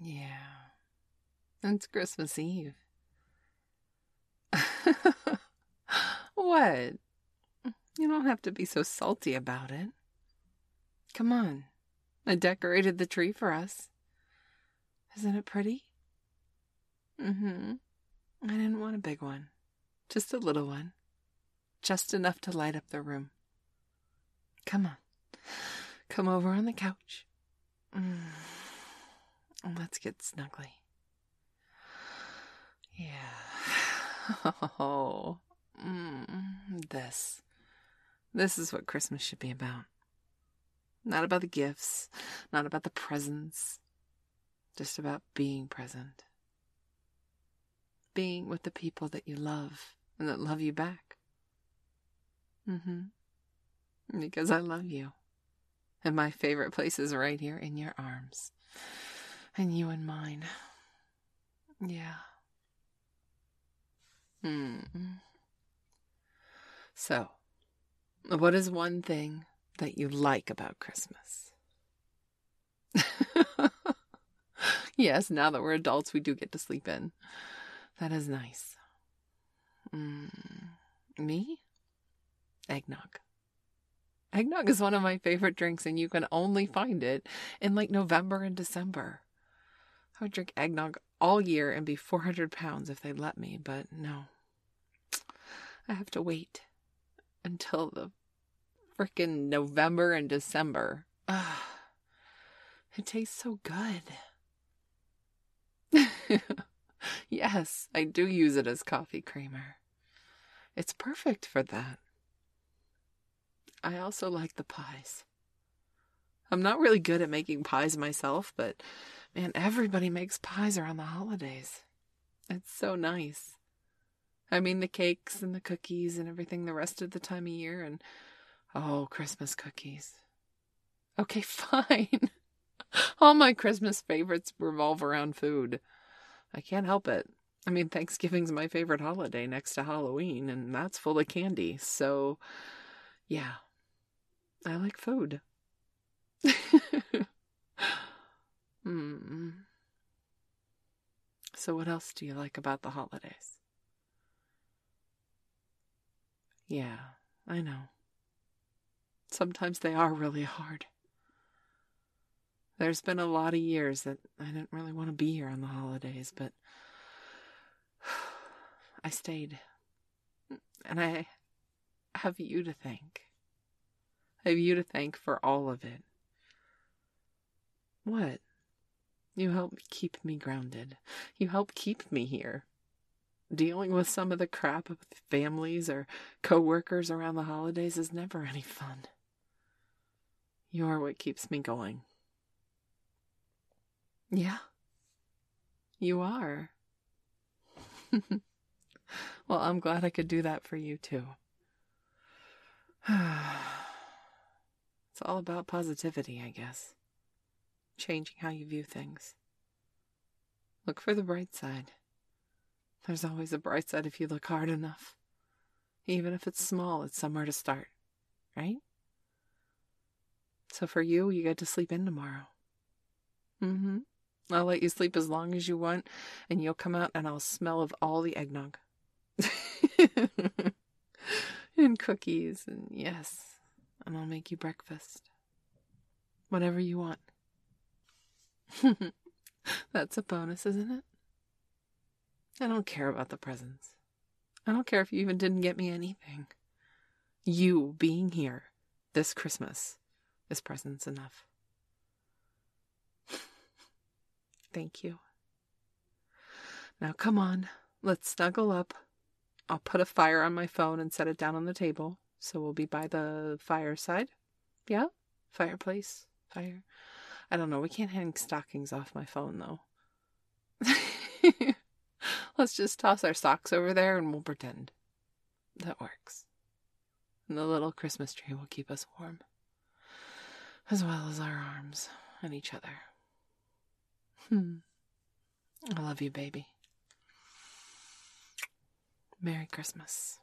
Yeah. It's Christmas Eve. what? You don't have to be so salty about it. Come on. I decorated the tree for us. Isn't it pretty? Mm hmm. I didn't want a big one, just a little one. Just enough to light up the room. Come on. Come over on the couch. Mm. Let's get snuggly. Yeah. Oh, mm, this. This is what Christmas should be about. Not about the gifts, not about the presents, just about being present. Being with the people that you love and that love you back. Mm hmm. Because I love you. And my favorite place is right here in your arms. And you and mine. Yeah. Hmm. So, what is one thing that you like about Christmas? yes, now that we're adults, we do get to sleep in. That is nice. Mm, me? Eggnog. Eggnog is one of my favorite drinks, and you can only find it in like November and December. I would drink eggnog all year and be 400 pounds if they'd let me, but no. I have to wait until the frickin' November and December. Ah, it tastes so good. yes, I do use it as coffee creamer. It's perfect for that. I also like the pies. I'm not really good at making pies myself, but man, everybody makes pies around the holidays. It's so nice. I mean, the cakes and the cookies and everything the rest of the time of year, and oh, Christmas cookies. Okay, fine. All my Christmas favorites revolve around food. I can't help it. I mean, Thanksgiving's my favorite holiday next to Halloween, and that's full of candy. So, yeah, I like food. hmm. So, what else do you like about the holidays? Yeah, I know. Sometimes they are really hard. There's been a lot of years that I didn't really want to be here on the holidays, but I stayed. And I have you to thank. I have you to thank for all of it. What? You help keep me grounded. You help keep me here dealing with some of the crap with families or coworkers around the holidays is never any fun. You're what keeps me going. Yeah, you are. well, I'm glad I could do that for you too. it's all about positivity, I guess. Changing how you view things. Look for the bright side. There's always a bright side if you look hard enough. Even if it's small, it's somewhere to start, right? So for you, you get to sleep in tomorrow. Mm hmm. I'll let you sleep as long as you want, and you'll come out and I'll smell of all the eggnog. and cookies, and yes, and I'll make you breakfast. Whatever you want. That's a bonus, isn't it? I don't care about the presents. I don't care if you even didn't get me anything. You being here this Christmas is presents enough. Thank you. Now come on, let's snuggle up. I'll put a fire on my phone and set it down on the table, so we'll be by the fireside. Yeah? Fireplace? Fire? I don't know. We can't hang stockings off my phone, though. Let's just toss our socks over there and we'll pretend. That works. And the little Christmas tree will keep us warm, as well as our arms and each other. Hmm. I love you, baby. Merry Christmas.